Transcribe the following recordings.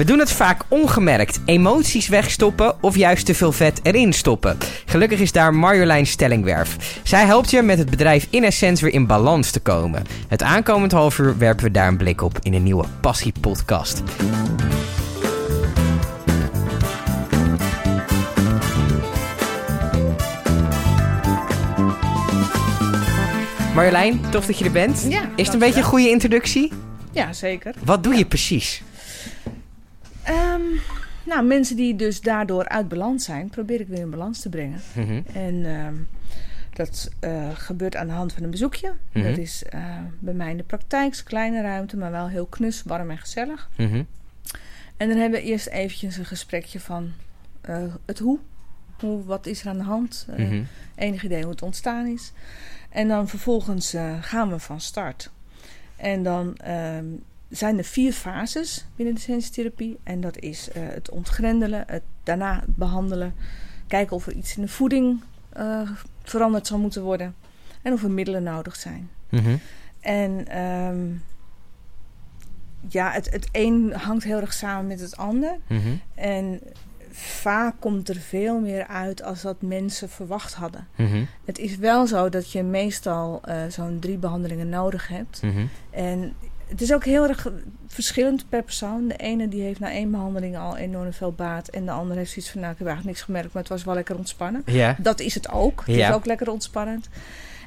We doen het vaak ongemerkt. Emoties wegstoppen of juist te veel vet erin stoppen. Gelukkig is daar Marjolein Stellingwerf. Zij helpt je met het bedrijf in Essence weer in balans te komen. Het aankomend half uur werpen we daar een blik op in een nieuwe Passie podcast. Marjolein, tof dat je er bent. Ja, is het een beetje een goede introductie? Ja, zeker. Wat doe je precies? Ehm, nou, mensen die dus daardoor uit balans zijn, probeer ik weer in balans te brengen. Mhm. En ehm, dat eh, gebeurt aan de hand van een bezoekje. Mhm. Dat is eh, bij mij in de praktijk, is een kleine ruimte, maar wel heel knus, warm en gezellig. Mhm. En dan hebben we eerst eventjes een gesprekje van eh, het hoe. hoe. Wat is er aan de hand? Enig idee hoe het ontstaan is. En dan vervolgens gaan we van start. En dan ehm, zijn er vier fases binnen de sensitherapie. En dat is eh, het ontgrendelen, het daarna behandelen. Kijken of er iets in de voeding eh, veranderd zal moeten worden. En of er middelen nodig zijn. Mhm. En ehm, ja, het, het een hangt heel erg samen met het ander. Mhm. En vaak komt er veel meer uit als dat mensen verwacht hadden. Mhm. Het is wel zo dat je meestal eh, zo'n drie behandelingen nodig hebt. En het is ook heel erg verschillend per persoon. De ene die heeft na één behandeling al enorm veel baat. En de andere heeft zoiets van, nou ik heb eigenlijk niks gemerkt, maar het was wel lekker ontspannen. Ja. Dat is het ook. Het Ja. is ook lekker ontspannend.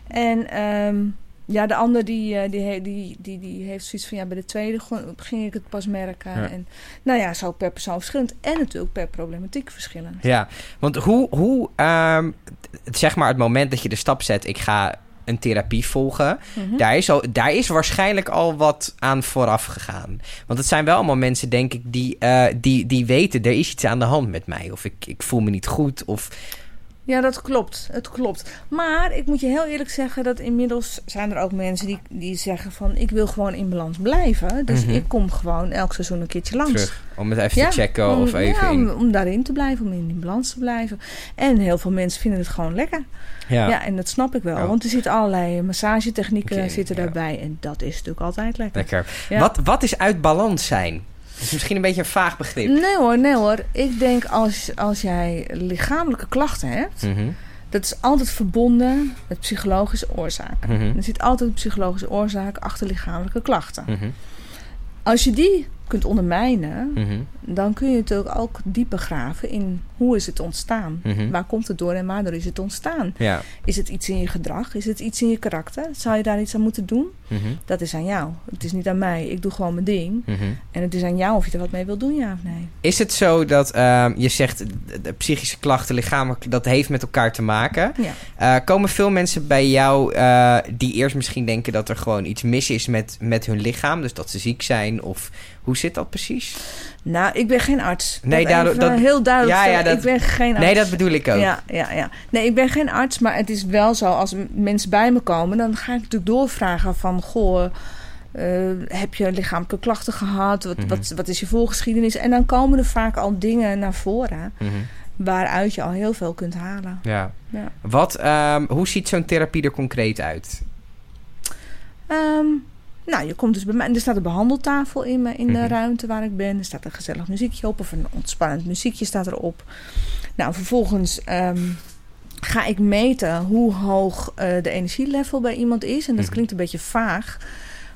En ehm, ja, de ander die, eh, die, die, die, die heeft zoiets van... ja, bij de tweede ging ik het pas merken. Ja. En nou ja, zo per persoon verschillend. En natuurlijk per problematiek verschillend. Ja, want hoe, hoe ehm, zeg maar het moment dat je de stap zet, ik ga een therapie volgen, Mhm. daar, is al, daar is waarschijnlijk al wat aan vooraf gegaan. Want het zijn wel allemaal mensen, denk ik, die, eh, die, die weten, er is iets aan de hand met mij. Of ik, ik voel me niet goed, of... Ja, dat klopt. Het klopt. Maar ik moet je heel eerlijk zeggen dat inmiddels zijn er ook mensen die, die zeggen van... ik wil gewoon in balans blijven. Dus Mhm. ik kom gewoon elk seizoen een keertje langs. Terug, om het even Ja, te checken om, of even ja, om, om daarin te blijven, om in die balans te blijven. En heel veel mensen vinden het gewoon lekker. Ja. Ja, en dat snap ik wel. Want er zitten allerlei massagetechnieken zitten daarbij. En dat is natuurlijk altijd lekker. Lekker. Wat, wat is uit balans zijn? Dat is misschien een beetje een vaag begrip. Nee hoor, nee hoor. Ik denk als, als jij lichamelijke klachten hebt... Mhm, dat is altijd verbonden met psychologische oorzaken. mhm, Er zit altijd een psychologische oorzaak achter lichamelijke klachten. mhm, Als je die kunt ondermijnen... dan kun je natuurlijk ook dieper graven in hoe is het ontstaan. mhm. Waar komt het door en waardoor is het ontstaan? Ja. Is het iets in je gedrag? Is het iets in je karakter? Zou je daar iets aan moeten doen? Mhm, Dat is aan jou. Het is niet aan mij. Ik doe gewoon mijn ding. mhm. En het is aan jou of je er wat mee wil doen, ja of nee. Is het zo dat ehm, je zegt de, psychische klachten, lichamelijk, dat heeft met elkaar te maken? Ja. Eh, komen veel mensen bij jou eh, die eerst misschien denken dat er gewoon iets mis is met, met hun lichaam, dus dat ze ziek zijn? Of hoe zit dat precies? Nou, ik ben geen arts. Nee, Dat daardoor- even dat- heel duidelijk. Ja, ja, stellen. dat- ik ben geen arts. Nee, dat bedoel ik ook. Ja, ja, ja. Nee, ik ben geen arts, maar het is wel zo. Als mensen bij me komen, dan ga ik natuurlijk doorvragen van... Goh, eh, heb je lichamelijke klachten gehad? Wat, Mhm. wat, wat is je voorgeschiedenis? En dan komen er vaak al dingen naar voren... Mhm, waaruit je al heel veel kunt halen. ja. Ja. Wat, ehm, hoe ziet zo'n therapie er concreet uit? Ehm, nou, je komt dus bij mij. Er staat een behandeltafel in, me, in de Mhm. ruimte waar ik ben. Er staat een gezellig muziekje op, of een ontspannend muziekje staat erop. Nou, vervolgens ehm, ga ik meten hoe hoog eh, de energielevel bij iemand is. En dat Mhm. klinkt een beetje vaag.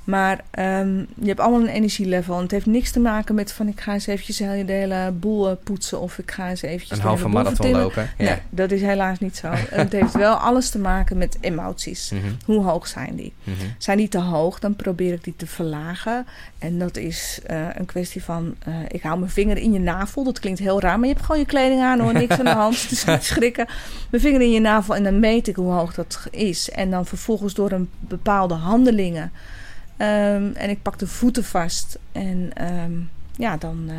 Maar ehm, je hebt allemaal een energielevel. En het heeft niks te maken met van ik ga eens eventjes de hele boel eh, poetsen. Of ik ga eens eventjes Een halve marathon lopen? Ja. Nee, dat is helaas niet zo. het heeft wel alles te maken met emoties. Mhm, Hoe hoog zijn die? mhm. Zijn die te hoog, dan probeer ik die te verlagen. En dat is eh, een kwestie van... eh, ik hou mijn vinger in je navel. Dat klinkt heel raar, maar je hebt gewoon je kleding aan hoor. Niks aan de hand, dus niet schrikken. Mijn vinger in je navel en dan meet ik hoe hoog dat is. En dan vervolgens door een bepaalde handelingen... ehm, en ik pak de voeten vast. En ehm, ja, dan... eh,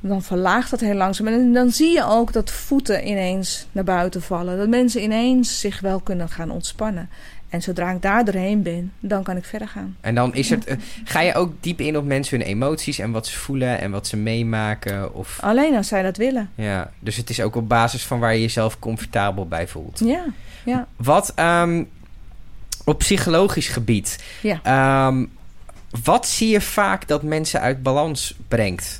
dan verlaagt dat heel langzaam. En dan zie je ook dat voeten ineens naar buiten vallen. Dat mensen ineens zich wel kunnen gaan ontspannen. En zodra ik daar doorheen ben, dan kan ik verder gaan. En dan is het, eh, ga je ook diep in op mensen hun emoties en wat ze voelen en wat ze meemaken? Of, Alleen als zij dat willen. ja, dus het is ook op basis van waar je jezelf comfortabel bij voelt. Ja, ja, Wat ehm, op psychologisch gebied, ja. ehm, wat zie je vaak dat mensen uit balans brengt?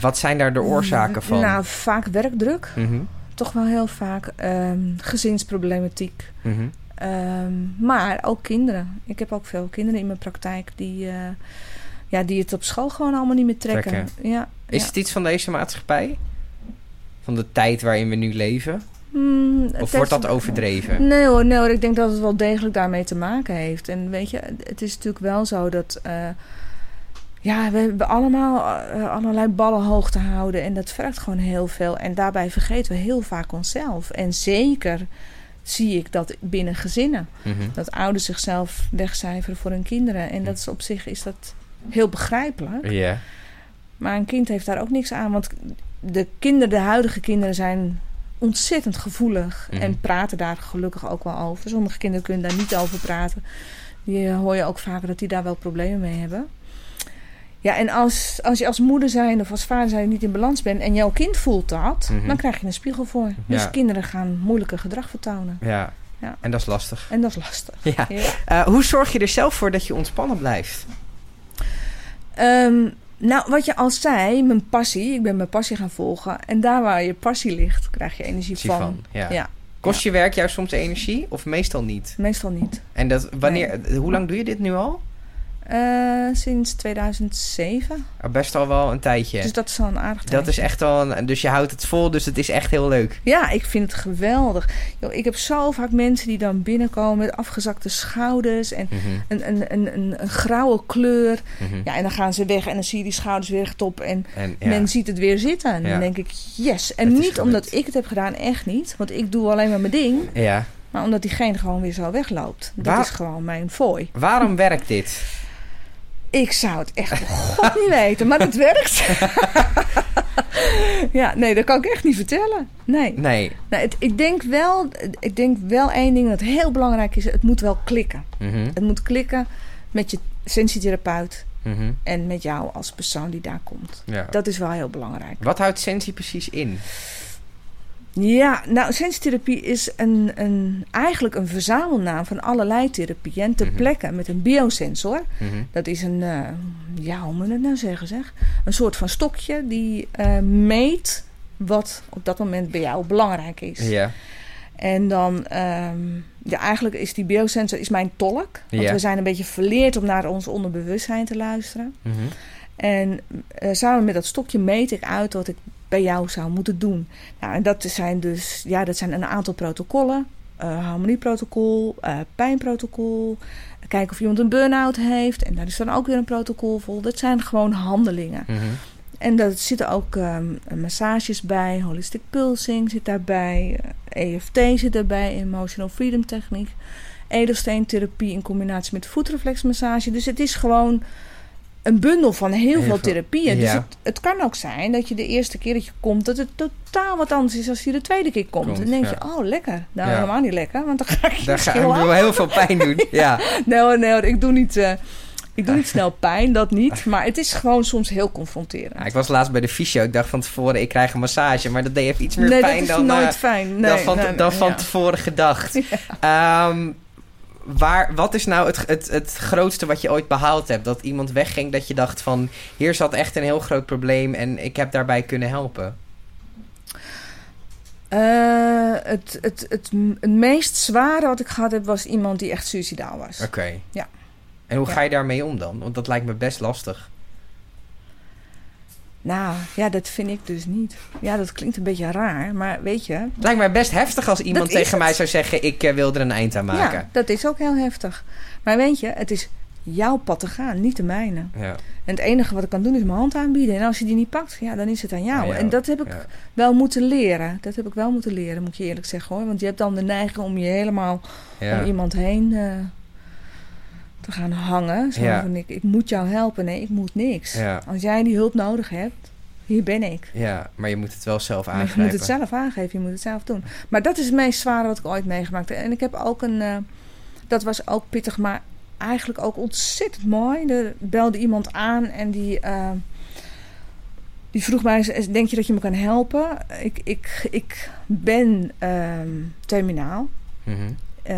Wat zijn daar de oorzaken van? Nou, vaak werkdruk. Mhm, Toch wel heel vaak. ehm, gezinsproblematiek. mhm. Ehm, maar ook kinderen. Ik heb ook veel kinderen in mijn praktijk die, eh, ja, die het op school gewoon allemaal niet meer trekken. Trekken. Ja, Is ja. het iets van deze maatschappij? Van de tijd waarin we nu leven? Hmm, Of wordt dat overdreven? Nee hoor, nee hoor, ik denk dat het wel degelijk daarmee te maken heeft. En weet je, het is natuurlijk wel zo dat... eh, ja, we hebben allemaal eh, allerlei ballen hoog te houden. En dat vergt gewoon heel veel. En daarbij vergeten we heel vaak onszelf. En zeker zie ik dat binnen gezinnen. Mhm. Dat ouders zichzelf wegcijferen voor hun kinderen. En dat is op zich is dat heel begrijpelijk. Ja. Maar een kind heeft daar ook niks aan. Want de kinderen, de huidige kinderen zijn ontzettend gevoelig. Mhm. En praten daar gelukkig ook wel over. Sommige kinderen kunnen daar niet over praten. Die eh, hoor je ook vaker dat die daar wel problemen mee hebben. Ja, en als, als je als moeder zijn of als vader zijn niet in balans bent... en jouw kind voelt dat, Mhm. dan krijg je een spiegel voor. Dus kinderen gaan moeilijker gedrag vertonen. ja. Ja. En dat is lastig. En dat is lastig. Ja. Ja. Eh, hoe zorg je er zelf voor dat je ontspannen blijft? Ehm, nou, wat je al zei, mijn passie. Ik ben mijn passie gaan volgen. En daar waar je passie ligt, krijg je energie van. van. Ja. Ja, Kost je werk jou soms energie of meestal niet? meestal niet. En dat, wanneer, hoe lang doe je dit nu al? Eh, sinds 2007. Oh, best al wel een tijdje. Dus dat is al een aardig dat is echt al een, dus je houdt het vol, dus het is echt heel leuk. Ja, ik vind het geweldig. Yo, ik heb zo vaak mensen die dan binnenkomen met afgezakte schouders en Mhm, een, een, een, een, een grauwe kleur. mhm. Ja, en dan gaan ze weg en dan zie je die schouders weer rechtop en En, ja. men ziet het weer zitten. En Ja. dan denk ik, yes. En niet omdat ik het heb gedaan, echt niet. Want ik doe alleen maar mijn ding. ja. Maar omdat diegene gewoon weer zo wegloopt. Dat Waar- is gewoon mijn fooi. Waarom werkt dit? Ik zou het echt god niet weten, maar het werkt. ja, nee, dat kan ik echt niet vertellen. Nee. Nee. nee het- ik, denk wel, ik denk wel één ding dat heel belangrijk is. Het moet wel klikken. Mhm, Het moet klikken met je sensitherapeut mhm. en met jou als persoon die daar komt. Ja. Dat is wel heel belangrijk. Wat houdt sensie precies in? Ja, nou, sensitherapie is een, een, eigenlijk een verzamelnaam van allerlei therapieën. En ter Mhm. plekke met een biosensor. Mhm, Dat is een, eh, ja, hoe moet ik het nou zeggen zeg? Een soort van stokje die eh, meet wat op dat moment bij jou belangrijk is. Ja. En dan, ehm, ja, eigenlijk is die biosensor is mijn tolk. Want Ja. we zijn een beetje verleerd om naar ons onderbewustzijn te luisteren. Mhm. En eh, samen met dat stokje meet ik uit wat ik bij jou zou moeten doen. Nou, en dat zijn dus ja, dat zijn een aantal protocollen. eh, harmonieprotocol, eh, pijnprotocol. Kijken of iemand een burn-out heeft. En daar is dan ook weer een protocol voor. Dat zijn gewoon handelingen. Mhm. En daar zitten ook ehm, massages bij. Holistic pulsing zit daarbij. eh, EFT zit daarbij. Emotional freedom techniek. Edelsteentherapie in combinatie met voetreflexmassage. Dus het is gewoon een bundel van heel, Heel veel therapieën. Dus ja. het, het kan ook zijn dat je de eerste keer dat je komt... dat het totaal wat anders is als je de tweede keer komt. Komt, dan denk ja. je, oh lekker. Nou, Ja. helemaal niet lekker, want dan ga ik je Daar ga ik wel heel veel pijn doen. Ja. Nee nee ik doe niet, eh, ik doe niet snel pijn, dat niet. Maar het is gewoon soms heel confronterend. Ja, ik was laatst bij de fysio. Ik dacht van tevoren, ik krijg een massage. Maar dat deed even iets meer nee, pijn dat is dan, nooit eh, fijn. Nee, dan van, nee, dan van ja. tevoren gedacht. Ehm, waar, wat is nou het, het, het grootste wat je ooit behaald hebt? Dat iemand wegging dat je dacht van... hier zat echt een heel groot probleem en ik heb daarbij kunnen helpen. Eh, het, het, het, het meest zware wat ik gehad heb was iemand die echt suicidaal was. Oké. Ja. En hoe Ja. ga je daarmee om dan? Want dat lijkt me best lastig. Nou, ja, dat vind ik dus niet. Ja, dat klinkt een beetje raar, maar weet je... Het lijkt mij best heftig als iemand tegen mij zou zeggen... ik eh, wil er een eind aan maken. Ja, dat is ook heel heftig. Maar weet je, het is jouw pad te gaan, niet de mijne. Ja. En het enige wat ik kan doen is mijn hand aanbieden. En als je die niet pakt, ja, dan is het aan jou. En dat heb ik ja. wel moeten leren. Dat heb ik wel moeten leren, moet je eerlijk zeggen hoor. Want je hebt dan de neiging om je helemaal om iemand heen eh, te gaan hangen. Zo Ja. van, ik, ik moet jou helpen. Nee, ik moet niks. Ja. Als jij die hulp nodig hebt, hier ben ik. ja, maar je moet het wel zelf Maar je moet het zelf aangeven, je moet het zelf doen. Maar dat is het meest zware wat ik ooit meegemaakt heb. En ik heb ook een... eh, dat was ook pittig, maar eigenlijk ook ontzettend mooi. Er belde iemand aan en die... eh, die vroeg mij, denk je dat je me kan helpen? Ik, ik, ik ben ehm, terminaal. Mhm. Eh,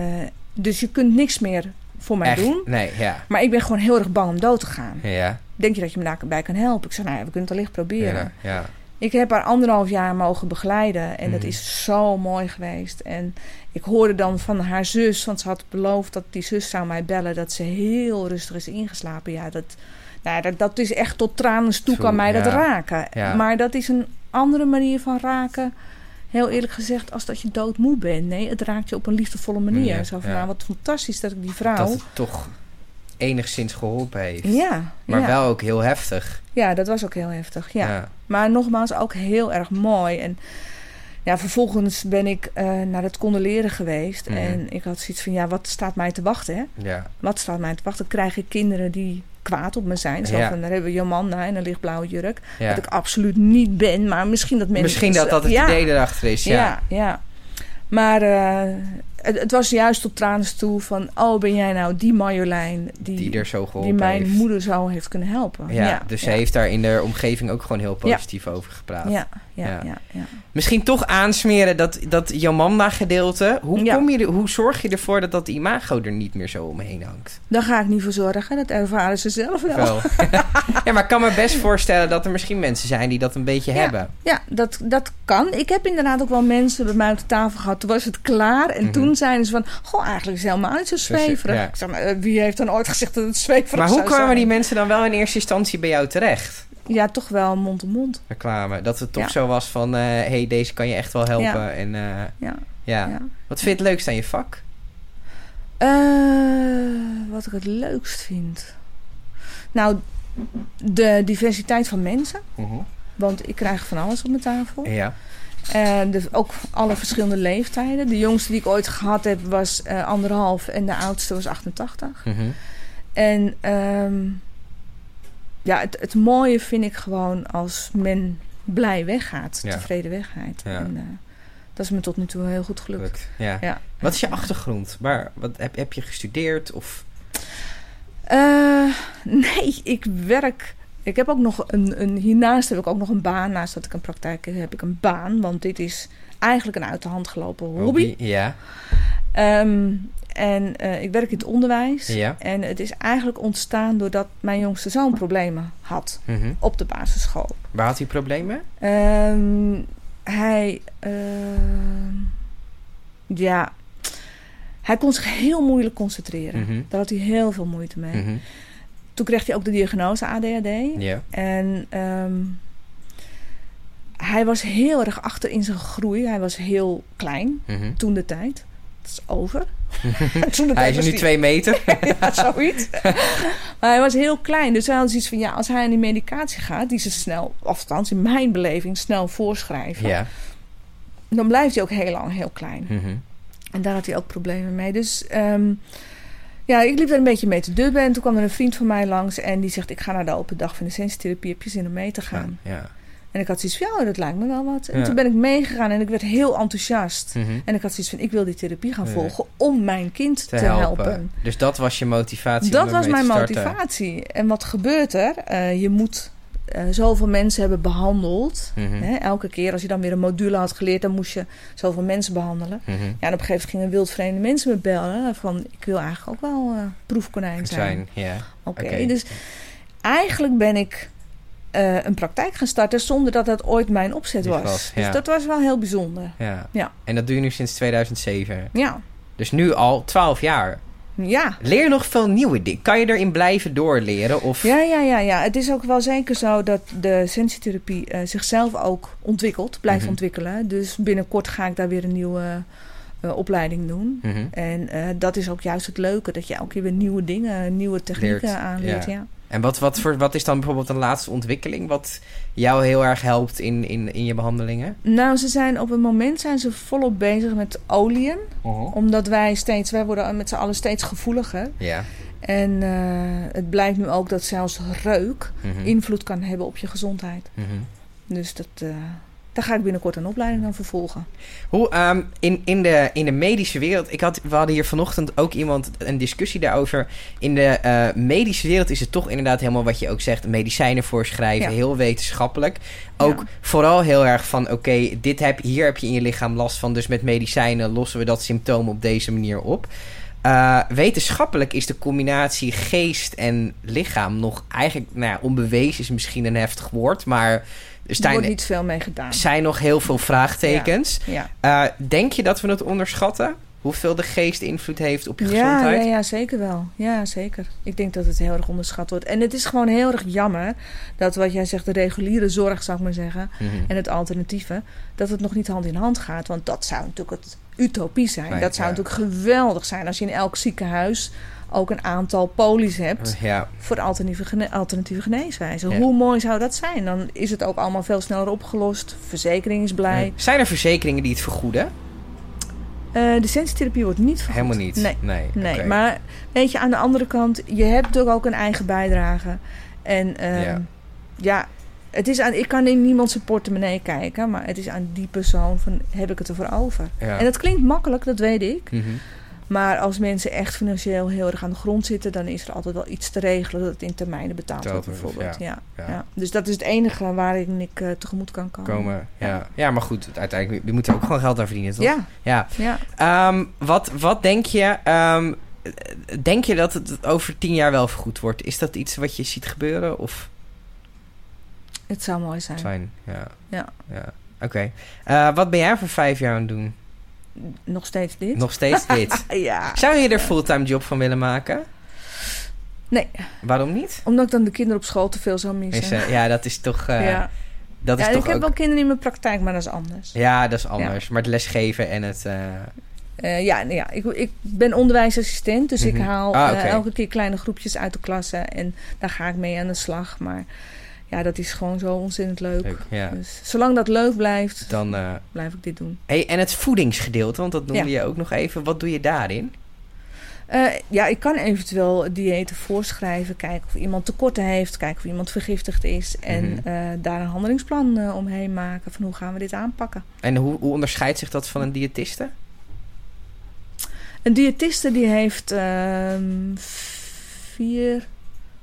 dus je kunt niks meer voor mij Echt? doen. Nee, ja. Maar ik ben gewoon heel erg bang om dood te gaan. Ja. denk je dat je me daarbij kan helpen? Ik zei, nou ja, we kunnen het allicht proberen. Ja, ja. Ik heb haar anderhalf jaar mogen begeleiden. En dat Mhm. is zo mooi geweest. En ik hoorde dan van haar zus, want ze had beloofd dat die zus zou mij bellen, dat ze heel rustig is ingeslapen. Ja, dat, nou, ja, dat, dat is echt tot tranen toe Zo, kan mij dat raken. Ja. Maar dat is een andere manier van raken. Heel eerlijk gezegd, als dat je doodmoe bent. Nee, het raakt je op een liefdevolle manier. Ja, Zo van, ja. nou, wat fantastisch dat ik die vrouw... Dat het toch enigszins geholpen heeft. ja, Maar ja. wel ook heel heftig. ja, dat was ook heel heftig. Ja. Maar nogmaals, ook heel erg mooi. En ja, vervolgens ben ik eh, naar het condoleren geweest. Mhm. En ik had zoiets van, ja, wat staat mij te wachten? Hè? ja. Wat staat mij te wachten? Krijg ik kinderen die kwaad op me zijn? Zo Ja. van, daar hebben we Jomanda in een lichtblauwe jurk. ja. Dat ik absoluut niet ben, maar misschien dat mensen... Misschien dat dat het idee erachter is. Ja. Ja, ja. Maar eh, het, het was juist tot tranen toe van... Oh, ben jij nou die Marjolein die, Die er zo die mijn heeft. moeder zo heeft kunnen helpen? Ja, dus ze heeft daar in de omgeving ook gewoon heel positief over gepraat. Ja, ja, Ja. Misschien toch aansmeren dat, dat Jomanda gedeelte. Hoe, kom je hoe zorg je ervoor dat dat imago er niet meer zo omheen hangt? Daar ga ik niet voor zorgen. Dat ervaren ze zelf wel. Wel. ja, maar ik kan me best voorstellen dat er misschien mensen zijn die dat een beetje hebben. Ja, dat, dat kan. Ik heb inderdaad ook wel mensen bij mij op de tafel gehad. Toen was het klaar. En Mhm. toen zeiden ze van... Goh, eigenlijk is het helemaal niet zo zweverig. ja. Ik zeg, maar, eh, wie heeft dan ooit gezegd dat het zweverig Maar hoe kwamen zijn? die mensen dan wel in eerste instantie bij jou terecht? Ja, toch wel mond-to-mond. Reclame. Dat het toch Ja. zo was van... hé, hey, deze kan je echt wel helpen. Ja. En, eh, Ja, ja. Wat vind je het leukst aan je vak? Eh, wat ik het leukst vind? Nou, de diversiteit van mensen. Want ik krijg van alles op mijn tafel. Ja. Dus ook alle verschillende leeftijden. De jongste die ik ooit gehad heb was eh, anderhalf en de oudste was 88. Mhm. En ehm, ja, het, het mooie vind ik gewoon als men blij weggaat, Ja. tevreden weggaat. Ja. En, eh, dat is me tot nu toe heel goed gelukt. Lukt. Ja. Ja. Wat is je achtergrond? Waar, wat, heb, heb je gestudeerd? Of... Nee, ik werk. Ik heb ook nog een, een. Hiernaast heb ik ook nog een baan. Naast dat ik een praktijk heb, heb ik een baan. Want dit is eigenlijk een uit de hand gelopen hobby. Ja. Ehm, en eh, ik werk in het onderwijs. Ja. En het is eigenlijk ontstaan doordat mijn jongste zoon problemen had Mhm. op de basisschool. Waar had hij problemen? Ehm, hij. ehm, ja. Hij kon zich heel moeilijk concentreren. Mhm. Daar had hij heel veel moeite mee. Mhm. Toen kreeg hij ook de diagnose ADHD. Ja. En ehm, hij was heel erg achter in zijn groei. Hij was heel klein Mhm. toen de tijd. Dat is over. toen de Hij tijd is nu twee meter. ja, zoiets. maar hij was heel klein. Dus hij had zoiets van... Ja, als hij aan die medicatie gaat... Die ze snel, althans in mijn beleving... snel voorschrijven... ja. dan blijft hij ook heel lang heel klein. Mhm. En daar had hij ook problemen mee. Dus ehm, ja, ik liep er een beetje mee te dubben. En toen kwam er een vriend van mij langs. En die zegt, ik ga naar de open dag van de sensitherapie. Heb je zin om mee te gaan? Ja. En ik had zoiets van, ja, dat lijkt me wel wat. En Ja. toen ben ik meegegaan en ik werd heel enthousiast. Mhm. En ik had zoiets van, ik wil die therapie gaan volgen om mijn kind Te, te, helpen. helpen. Dus dat was je motivatie. Dat was mijn motivatie. En wat gebeurt er? Eh, je moet eh, zoveel mensen hebben behandeld. Mhm. Hè? Elke keer als je dan weer een module had geleerd, dan moest je zoveel mensen behandelen. Mhm. Ja, en op een gegeven moment gingen wildvreemde mensen me bellen. Van, ik wil eigenlijk ook wel eh, proefkonijn zijn. Zijn, ja. Oké, dus eigenlijk ben ik eh, een praktijk gaan starten zonder dat dat ooit mijn opzet was. was, Dus ja. dat was wel heel bijzonder. ja. Ja. En dat doe je nu sinds 2007. Ja, Dus nu al 12 jaar. Ja. Leer nog veel nieuwe dingen. Kan je erin blijven doorleren? Of... Ja, ja, ja, ja. Het is ook wel zeker zo dat de sensitherapie eh, zichzelf ook ontwikkelt, blijft Mhm. ontwikkelen. Dus binnenkort ga ik daar weer een nieuwe eh, opleiding doen. Mhm. En eh, dat is ook juist het leuke, dat je elke keer weer nieuwe dingen, nieuwe technieken Leert, aanleert. ja. Ja. En wat, wat, voor, wat is dan bijvoorbeeld een laatste ontwikkeling... wat jou heel erg helpt in, in, in je behandelingen? Nou, ze zijn op het moment zijn ze volop bezig met oliën. Omdat wij steeds, wij worden met z'n allen steeds gevoeliger. Ja. En eh, het blijkt nu ook dat zelfs reuk Mhm. invloed kan hebben op je gezondheid. Mhm. Dus dat, eh, daar ga ik binnenkort een opleiding aan vervolgen. Hoe ehm, in, in, de, in de medische wereld... Ik had, we hadden hier vanochtend ook iemand een discussie daarover. In de eh, medische wereld is het toch inderdaad helemaal wat je ook zegt... medicijnen voorschrijven, Ja. heel wetenschappelijk. Ook Ja. vooral heel erg van... oké, dit heb hier heb je in je lichaam last van... dus met medicijnen lossen we dat symptoom op deze manier op. Eh, wetenschappelijk is de combinatie geest en lichaam nog eigenlijk, nou ja, onbewezen is misschien een heftig woord, maar er Er wordt niet veel mee gedaan. zijn nog heel veel vraagtekens. Ja. Eh, denk je dat we het onderschatten? Hoeveel de geest invloed heeft op je Ja, ja, gezondheid? ja, zeker wel. Ja, zeker. Ik denk dat het heel erg onderschat wordt. En het is gewoon heel erg jammer dat wat jij zegt, de reguliere zorg, zou ik maar zeggen, Mhm. en het alternatieve, dat het nog niet hand in hand gaat. Want dat zou natuurlijk het utopie zijn. Nee, dat zou natuurlijk geweldig zijn als je in elk ziekenhuis ook een aantal polies hebt Ja, voor alternatieve, gene- alternatieve geneeswijzen. Ja. Hoe mooi zou dat zijn? Dan is het ook allemaal veel sneller opgelost. Verzekering is blij. Zijn er verzekeringen die het vergoeden? Eh, de sensitherapie wordt niet vergoed. Helemaal niet. Nee. nee, Nee, maar weet je, aan de andere kant, je hebt natuurlijk ook een eigen bijdrage. En ehm, Ja. ja. het is aan, ik kan in niemand zijn portemonnee kijken, maar het is aan die persoon van, heb ik het ervoor over? Ja. En dat klinkt makkelijk, dat weet ik. Mhm. Maar als mensen echt financieel heel erg aan de grond zitten, dan is er altijd wel iets te regelen dat het in termijnen betaald wordt, bijvoorbeeld. Ja. ja. Ja. Dus dat is het enige waarin ik eh, tegemoet kan komen. Komen, ja. Ja. ja. maar goed, uiteindelijk, je moet er ook gewoon geld aan verdienen, toch? Ja, Ja. Ehm, wat, wat denk je... ehm, denk je dat het over tien jaar wel vergoed wordt? Is dat iets wat je ziet gebeuren? Of het zou mooi zijn. fijn? Ja. Ja. ja. Oké. Eh, wat ben jij voor vijf jaar aan het doen? Nog steeds dit? Nog steeds dit? Ja. Zou je er fulltime job van willen maken? Nee, Waarom niet? omdat ik dan de kinderen op school te veel zou missen. Is, eh, ja, dat is toch... ja, Dat is ja toch ik heb ook... wel kinderen in mijn praktijk, maar dat is anders. Ja, dat is anders. Maar het lesgeven en het... eh, ja, ja ik, ik ben onderwijsassistent, dus ik Mhm. haal Ah, elke keer kleine groepjes uit de klasse en daar ga ik mee aan de slag. Maar ja, dat is gewoon zo ontzettend leuk. leuk, ja. Dus zolang dat leuk blijft, Dan... eh, blijf ik dit doen. Hey, en het voedingsgedeelte, want dat noemde Ja. je ook nog even. Wat doe je daarin? Eh, ja, ik kan eventueel diëten voorschrijven, kijken of iemand tekorten heeft, kijken of iemand vergiftigd is en Mhm. eh, daar een handelingsplan omheen maken van hoe gaan we dit aanpakken. En hoe, hoe onderscheidt zich dat van een diëtiste? Een diëtiste die heeft ehm, vier,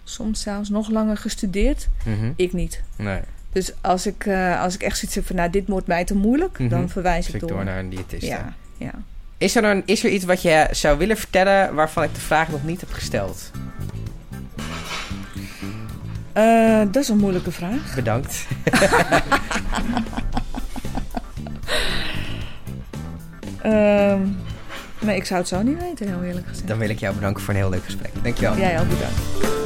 soms zelfs nog langer gestudeerd. Mhm. Ik niet. Nee, Dus als ik, eh, als ik echt zoiets heb van, nou, dit wordt mij te moeilijk, Mhm. dan verwijs dus ik door. door naar een diëtiste. Ja, ja. Is, er dan, is er iets wat je zou willen vertellen waarvan ik de vraag nog niet heb gesteld? Eh, dat is een moeilijke vraag. Bedankt. Ehm, nee, ik zou het zo niet weten, heel eerlijk gezegd. Dan wil ik jou bedanken voor een heel leuk gesprek. Dankjewel. Jij ook bedankt.